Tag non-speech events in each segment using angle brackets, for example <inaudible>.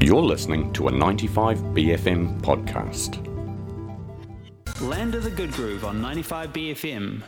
You're listening to a 95BFM podcast. Land of the Good Groove on 95BFM.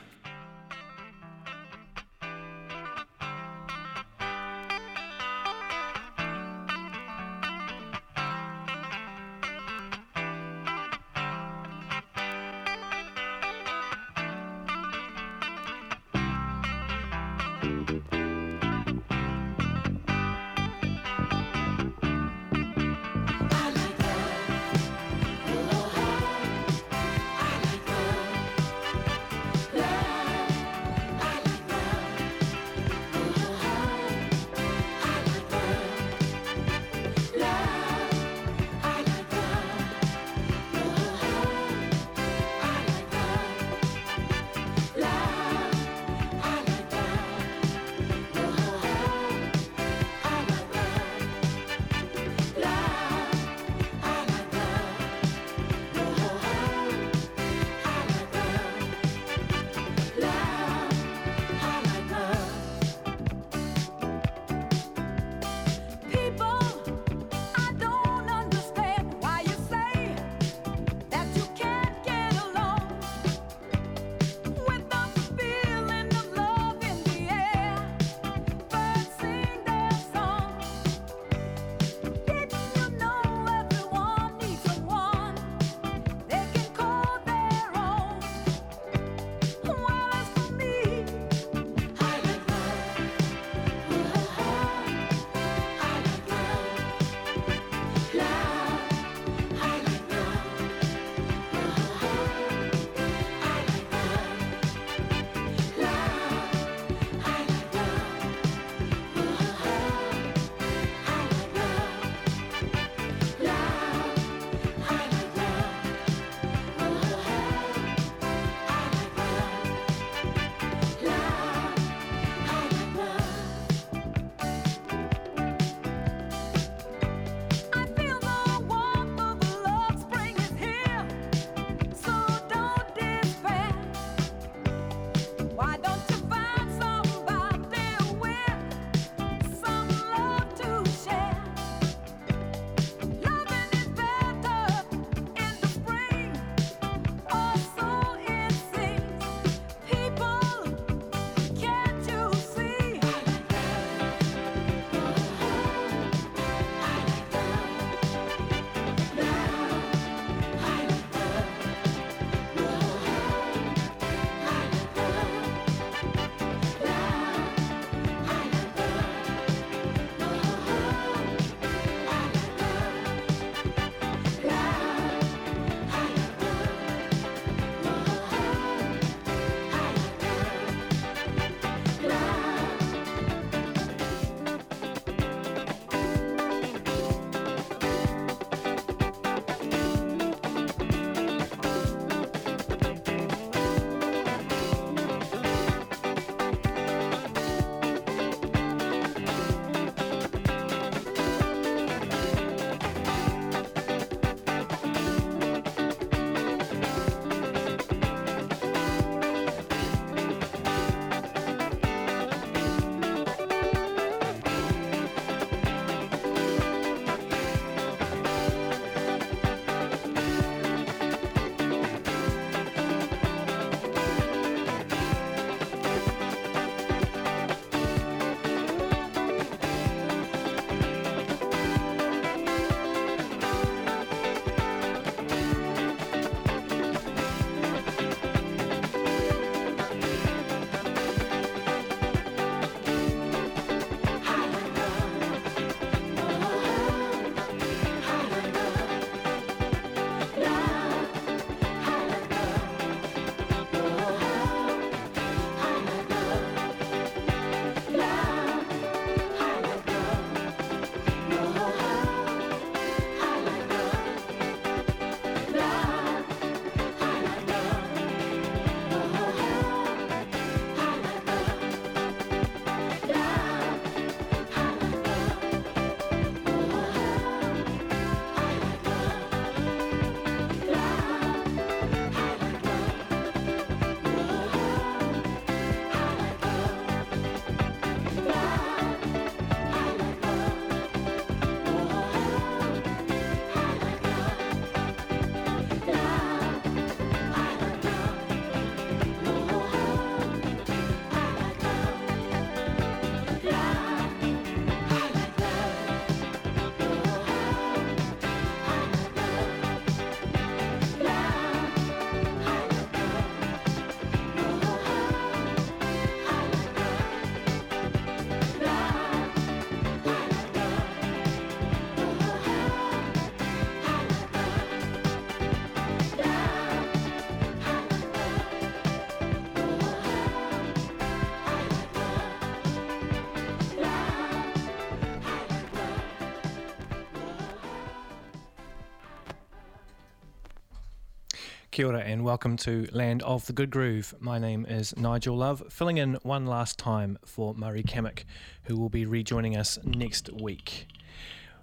Kia ora and welcome to Land of the Good Groove. My name is Nigel Love, filling in one last time for Murray Cammick, who will be rejoining us next week.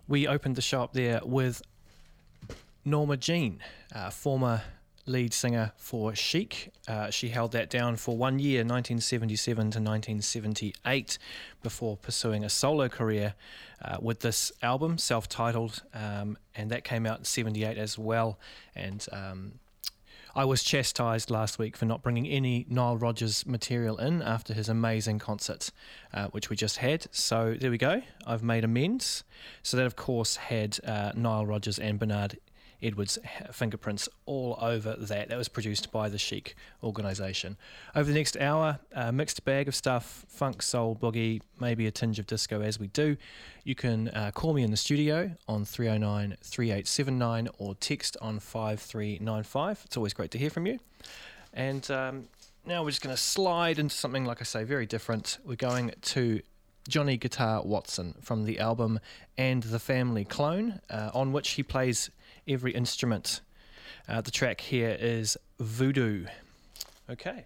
We opened the show up there with Norma Jean, uh, former lead singer for Chic. Uh, she held that down for one year, 1977 to 1978, before pursuing a solo career uh, with this album, self titled, um, and that came out in 78 as well. And um, I was chastised last week for not bringing any Nile Rodgers material in after his amazing concert, uh, which we just had. So there we go. I've made amends. So that, of course, had uh, Nile Rodgers and Bernard Edwards' fingerprints all over that. That was produced by the Chic organisation. Over the next hour, a mixed bag of stuff funk, soul, boogie, maybe a tinge of disco as we do. You can uh, call me in the studio on 309 3879 or text on 5395. It's always great to hear from you. And um, now we're just going to slide into something, like I say, very different. We're going to Johnny Guitar Watson from the album And the Family Clone, uh, on which he plays every instrument. Uh, the track here is Voodoo. Okay.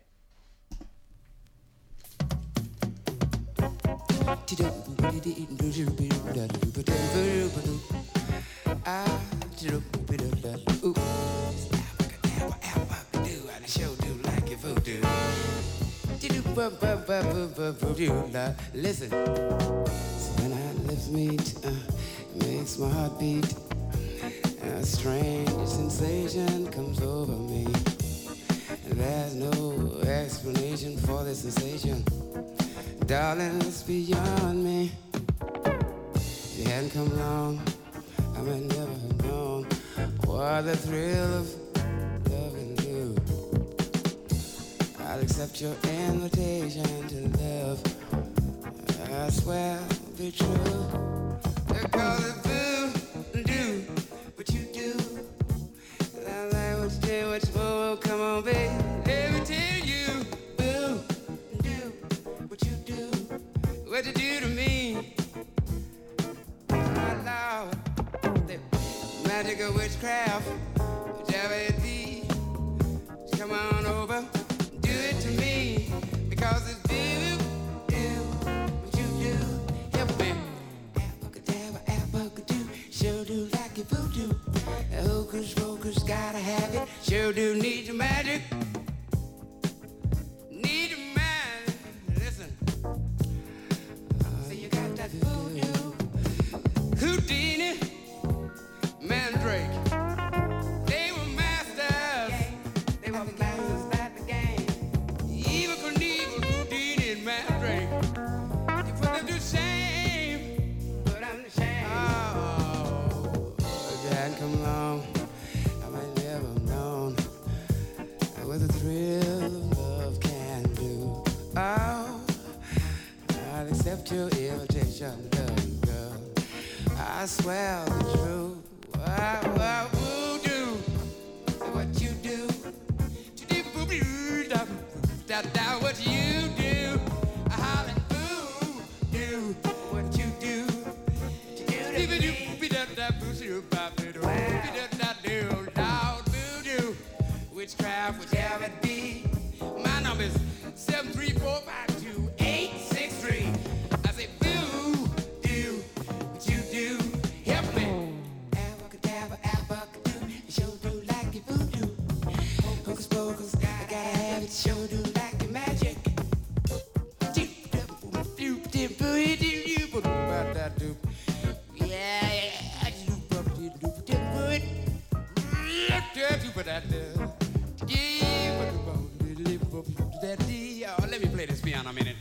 Listen, when our lips meet, uh, makes my heart beat. A strange sensation comes over me. There's no explanation for this sensation. Darling, it's beyond me. If you hadn't come along, I might never have known what the thrill of loving you. I'll accept your invitation to love. I swear it'll be true. Because you do. Come on, baby. Let me tell you, boo, do what you do, what you do to me. My love, the magic of witchcraft, be. Come on over, do it to me, because it's do, do what you do. Help me. Abracadabra, abracadoo, sure do like it voodoo. Hocus pocus, gotta have it. Sure do need your magic. Your invitation, love, girl. I swear be true. I, I do what you do. Da um, da what you do. I holler boo do what you do. Witchcraft, piano a minute.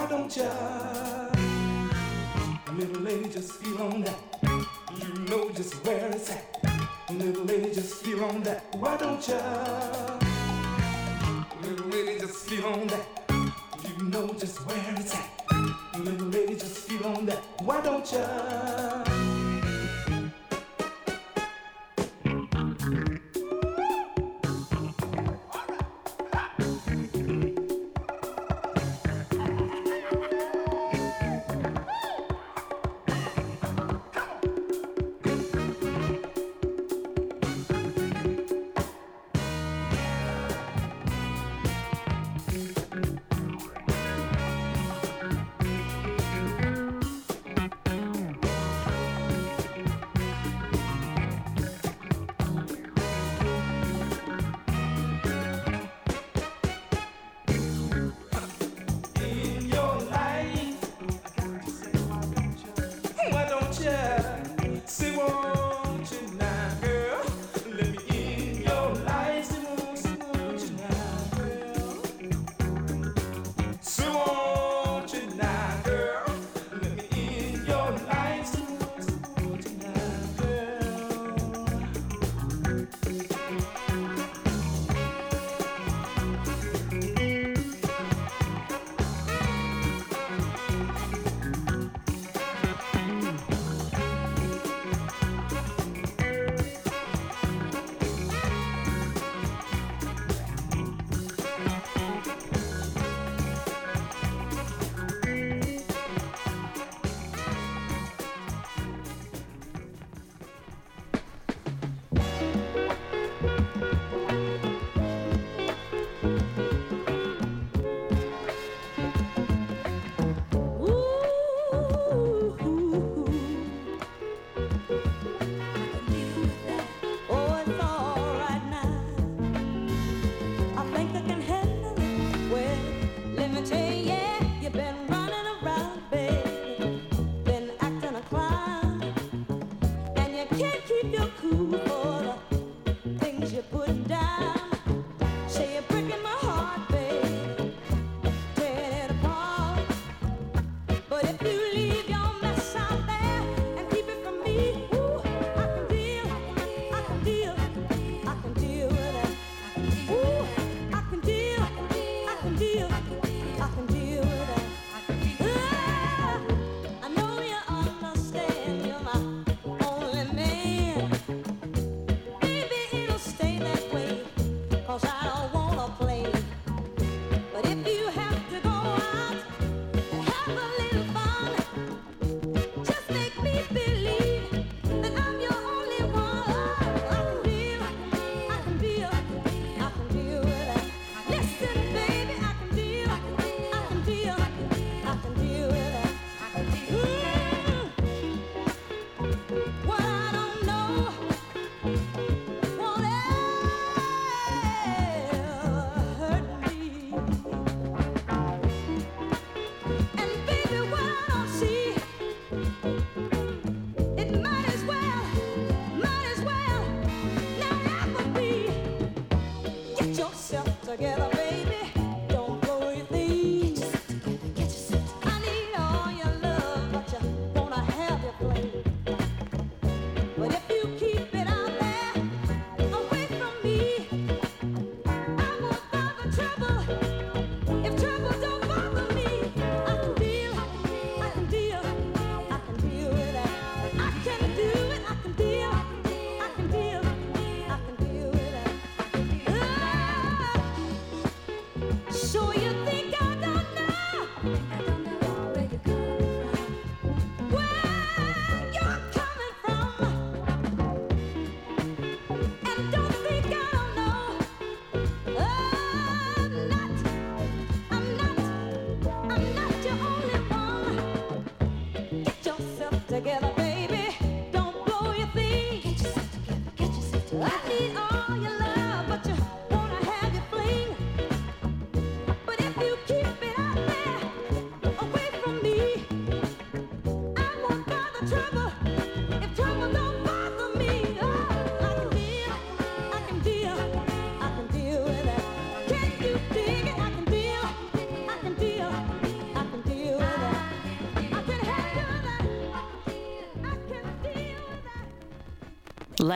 Why don't ya? Little ages feel on that. You know just where it's at. Little ages feel on that. Why don't ya? Little lady, just feel on that. You know just where it's at. Little lady, just feel on that. Why don't ya?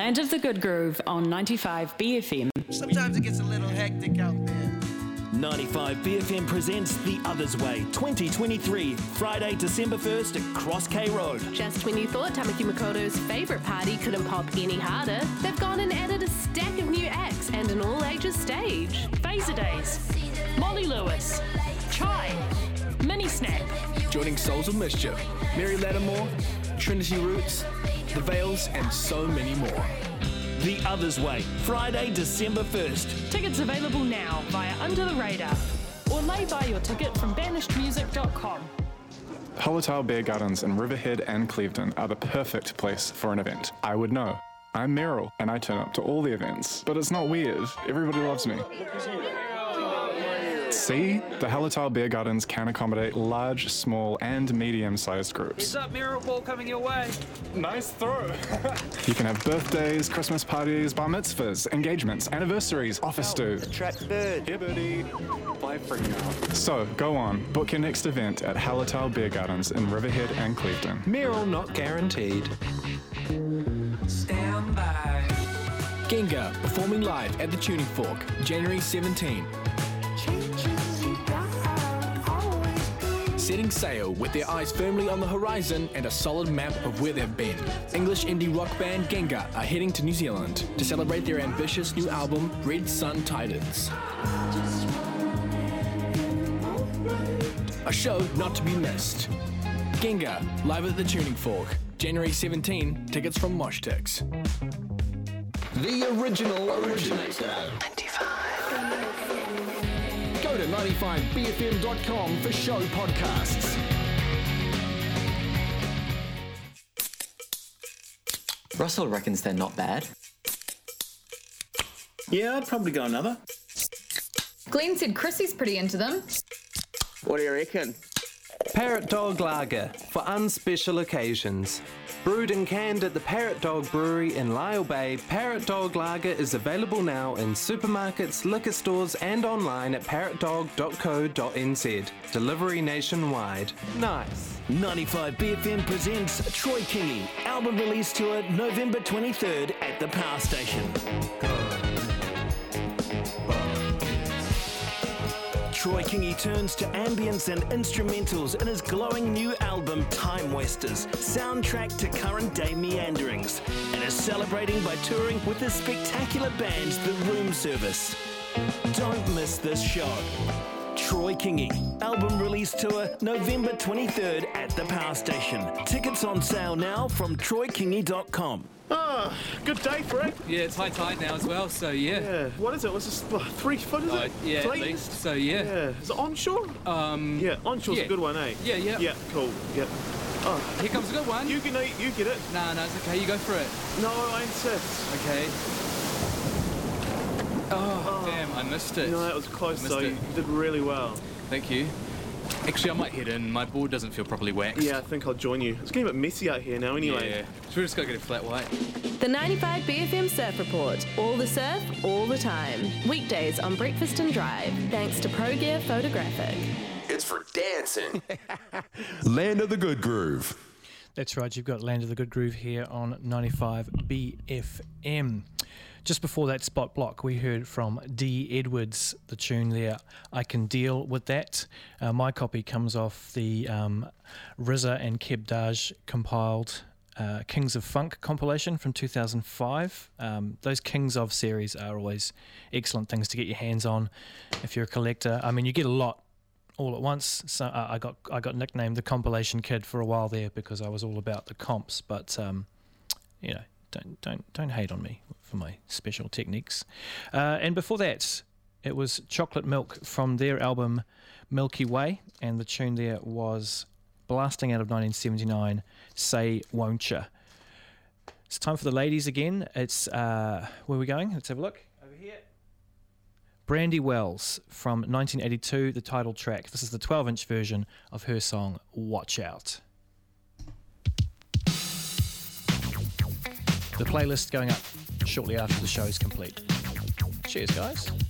Land of the Good Groove on 95 BFM. Sometimes it gets a little hectic out there. 95 BFM presents The Others Way 2023, Friday, December 1st at Cross K Road. Just when you thought Tamaki Makaurau's favourite party couldn't pop any harder, they've gone and added a stack of new acts and an all ages stage. Phaser Days, Molly Lewis, Chai, Mini Snap, Joining Souls of Mischief, Mary Lattimore, Trinity Roots, The Veils, and so many more. The Others Way, Friday, December 1st. Tickets available now via Under the Radar or lay by your ticket from banishedmusic.com. Hallertau Beer Gardens in Riverhead and Clevedon are the perfect place for an event. I would know. I'm Meryl, and I turn up to all the events. But it's not weird. Everybody loves me. See? The Hallertau Beer Gardens can accommodate large, small, and medium sized groups. Heads up, mirror ball coming your way. Nice throw. <laughs> You can have birthdays, Christmas parties, bar mitzvahs, engagements, anniversaries, office do. Attract bird. Here, birdie. Bye for now. So, go on. Book your next event at Hallertau Beer Gardens in Riverhead and Clevedon. Meryl not guaranteed. Stand by. Gengahr performing live at the Tuning Fork, January 17. Setting sail with their eyes firmly on the horizon and a solid map of where they've been. English indie rock band Gengahr are heading to New Zealand to celebrate their ambitious new album, Red Sun Titans. A show not to be missed. Gengahr, live at the Tuning Fork, January 17. Tickets from Moshtix. The original originator. 95. Go 95bfm.com for show podcasts. Russell reckons they're not bad. Yeah, I'd probably go another. Glenn said Chrissy's pretty into them. What do you reckon? Parrot Dog Lager for unspecial occasions. Brewed and canned at the Parrot Dog Brewery in Lyall Bay, Parrot Dog Lager is available now in supermarkets, liquor stores, and online at parrotdog.co.nz. Delivery nationwide. Nice. 95 BFM presents Troy Kingi, album release tour November 23rd at the Power Station. Troy Kingi turns to ambience and instrumentals in his glowing new album Time Wasters, soundtrack to current day meanderings, and is celebrating by touring with his spectacular band The Room Service. Don't miss this show. Troy Kingi, album release tour November 23rd at the Power Station. Tickets on sale now from troykingi.com. Ah, good day, Frank. Yeah, it's high tide now as well, so yeah. Yeah. What is it? What's this? what, Three foot, is Uh, it? yeah, at Three? least. So yeah. Yeah. Is it onshore? Um. Yeah, onshore's yeah. a good one, eh? Yeah, yeah. Yeah, cool. Yep. Oh, Here comes a good one. you can eat. You get it. No, no, it's okay. You go for it. No, I insist. Okay. Oh, damn, I missed it. No, that was close Missed though. it. You did really well. Thank you. Actually, I might head in. My board doesn't feel properly waxed. Yeah, I think I'll join you. It's getting a bit messy out here now anyway. Yeah. So we're just gonna get a flat white. The 95 BFM Surf Report. All the surf, all the time. Weekdays on Breakfast and Drive. Thanks to Pro Gear Photographic. It's for dancing. <laughs> Land of the Good Groove. That's right, you've got Land of the Good Groove here on 95 BFM. Just before that spot block, we heard from Dee Edwards, the tune there, I Can Deal With That. Uh, my copy comes off the um, RZA and Keb Darge compiled uh, Kings of Funk compilation from 2005. Um, those Kings of series are always excellent things to get your hands on if you're a collector. I mean, you get a lot all at once. So uh, I got I got nicknamed the compilation kid for a while there because I was all about the comps. But um, you know, don't don't don't hate on me for my special techniques. Uh, and before that, it was Chocolate Milk from their album Milky Way, and the tune there was blasting out of 1979. Say won't ya? It's time for the ladies again. It's uh, where are we going? Let's have a look. Over here. Brandi Wells from 1982, the title track. This is the 12 inch version of her song Watch Out. The playlist going up shortly after the show is complete. Cheers, guys.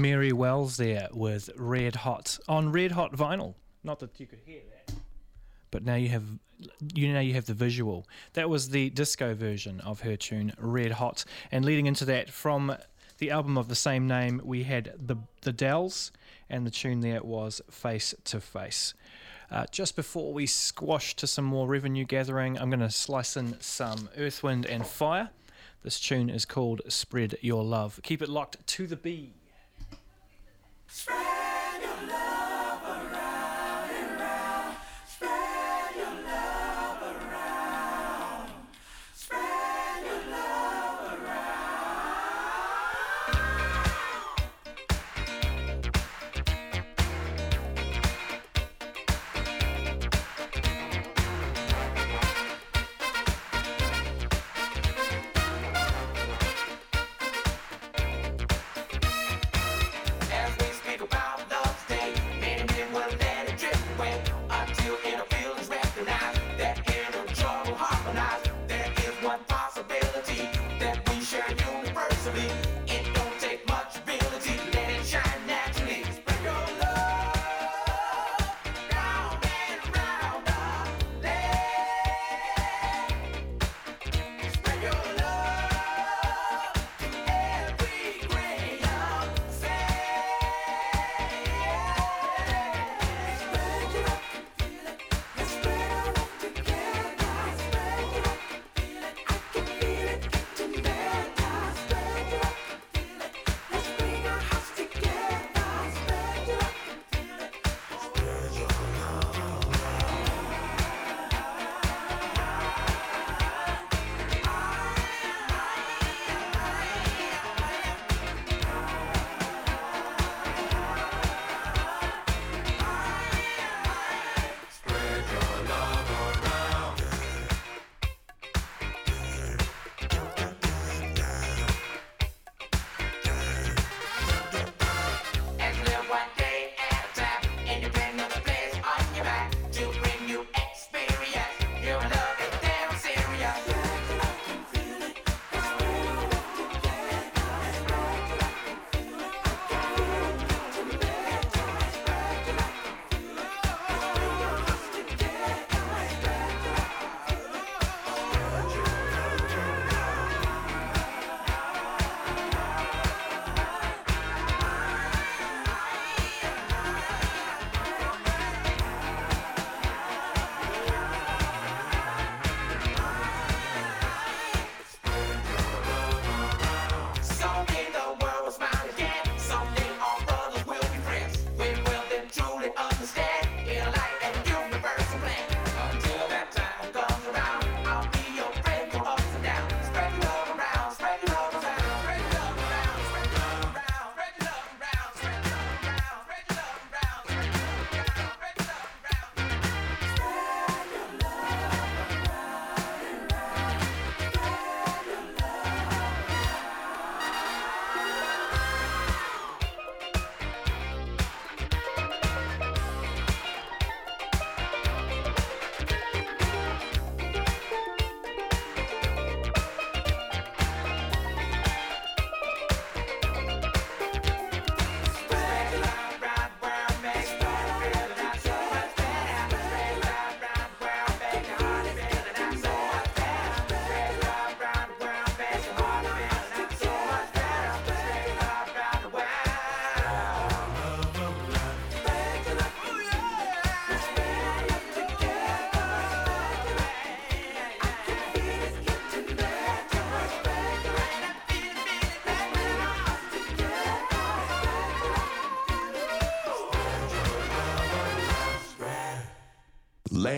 Mary Wells there with Red Hot on Red Hot vinyl. Not that you could hear that, but now you have you now you have the visual. That was the disco version of her tune Red Hot, and leading into that from the album of the same name, we had the the Dells, and the tune there was Face to Face. Uh, just before we squash to some more revenue gathering, I'm going to slice in some Earth, Wind, and Fire. This tune is called Spread Your Love. Keep it locked to the B. Spread.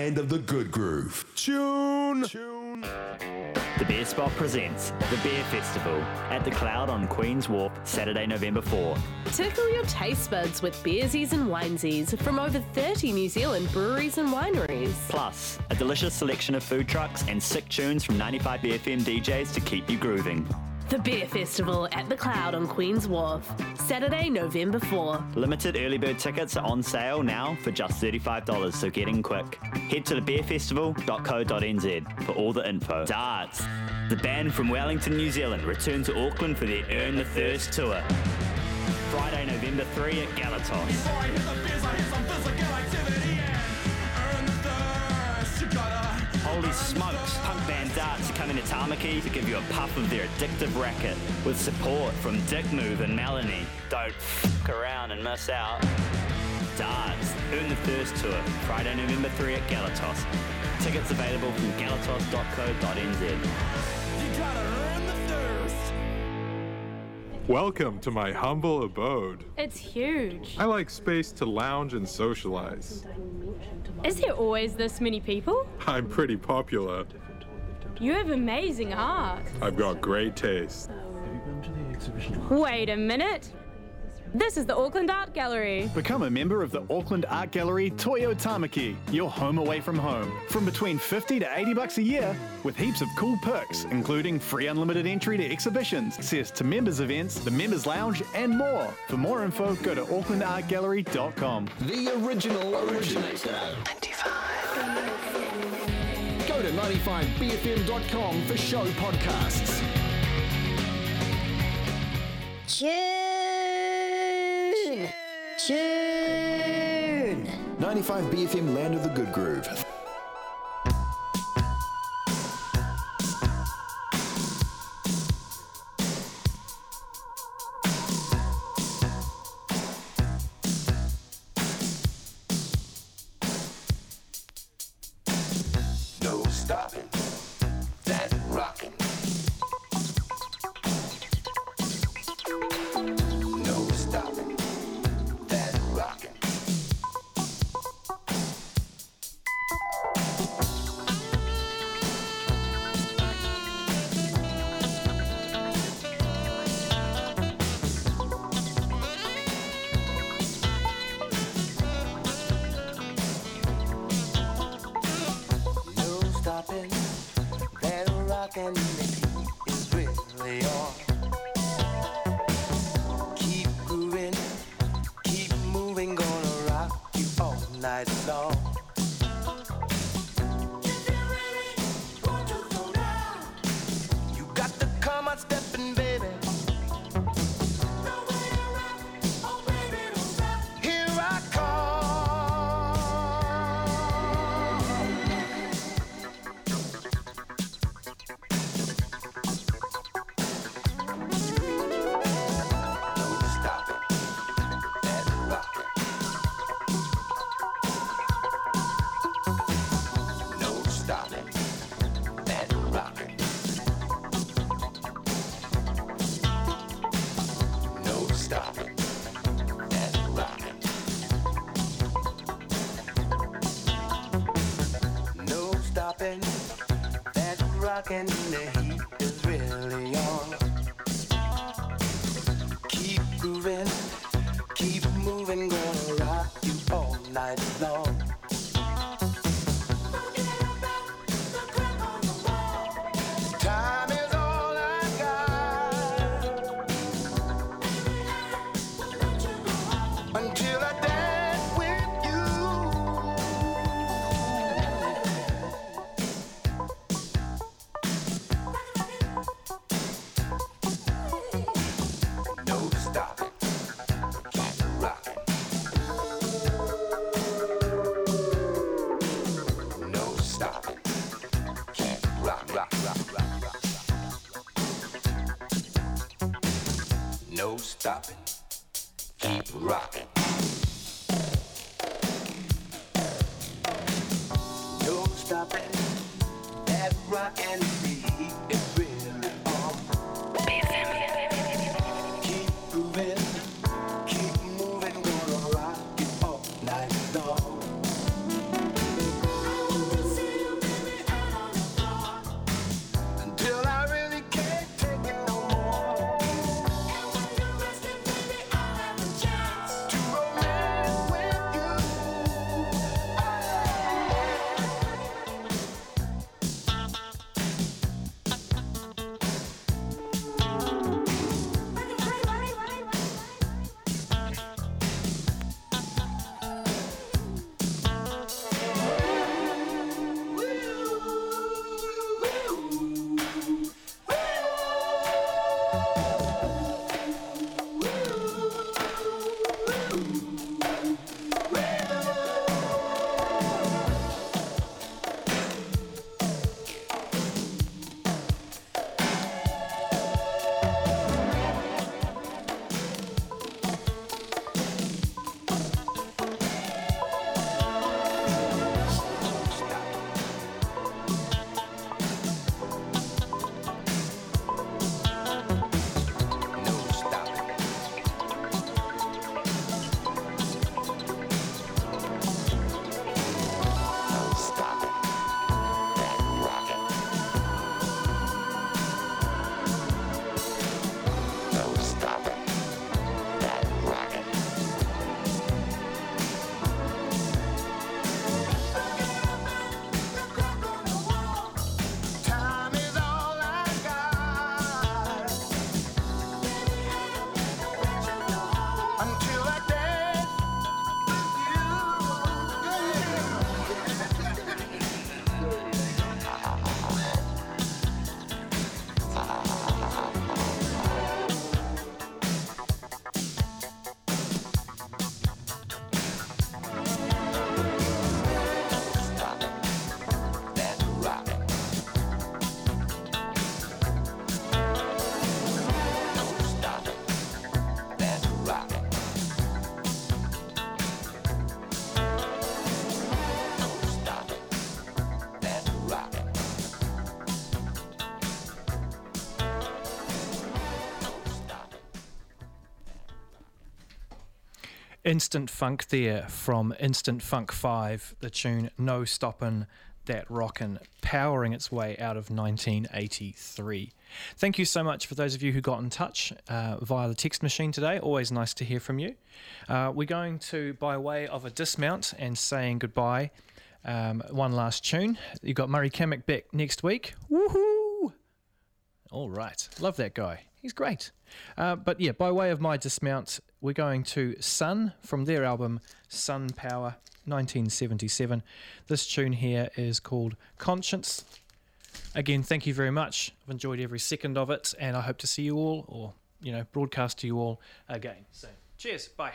Land of the Good Groove. Tune. The Beer Spot presents the Beer Festival at the Cloud on Queen's Wharf, Saturday, November 4. Tickle your taste buds with beersies and winesies from over 30 New Zealand breweries and wineries. Plus, a delicious selection of food trucks and sick tunes from 95 BFM DJs to keep you grooving. The Beer Festival at the Cloud on Queen's Wharf, Saturday, November 4. Limited early bird tickets are on sale now for just $35, so get in quick. Head to thebeerfestival.co.nz for all the info. Darts. The band from Wellington, New Zealand return to Auckland for their Earn the Thirst tour. Friday, November 3 at Galatos. Smokes! Punk band Darts coming to Tamaki to give you a puff of their addictive racket with support from Dick Move and Melanie. Don't f around and miss out. Darts, Earn the Thirst Tour, Friday, November 3 at Galatos. Tickets available from galatos.co.nz. Welcome to my humble abode. It's huge. I like space to lounge and socialize. Is there always this many people? I'm pretty popular. You have amazing art. I've got great taste. Wait a minute. This is the Auckland Art Gallery. Become a member of the Auckland Art Gallery Toi o Tamaki, your home away from home, from between 50 to 80 bucks a year, with heaps of cool perks, including free unlimited entry to exhibitions, access to members events, the members lounge, and more. For more info, go to aucklandartgallery.com. The original originator. 95. Go to 95bfm.com for show podcasts. Tune! Tune! 95 BFM Land of the Good Groove. Rocking. The No stopping, Instant Funk there from Instant Funk 5, the tune No Stoppin' That Rockin', powering its way out of 1983. Thank you so much for those of you who got in touch uh, via the text machine today. Always nice to hear from you. Uh, we're going to, by way of a dismount and saying goodbye, um, one last tune. You've got Murray Cammick back next week. Woohoo! All right. Love that guy. He's great. Uh, but yeah, by way of my dismount, we're going to Sun from their album Sun Power 1977. This tune here is called Conscience. Again, thank you very much. I've enjoyed every second of it, and I hope to see you all, or you know, broadcast to you all again. So, cheers. Bye.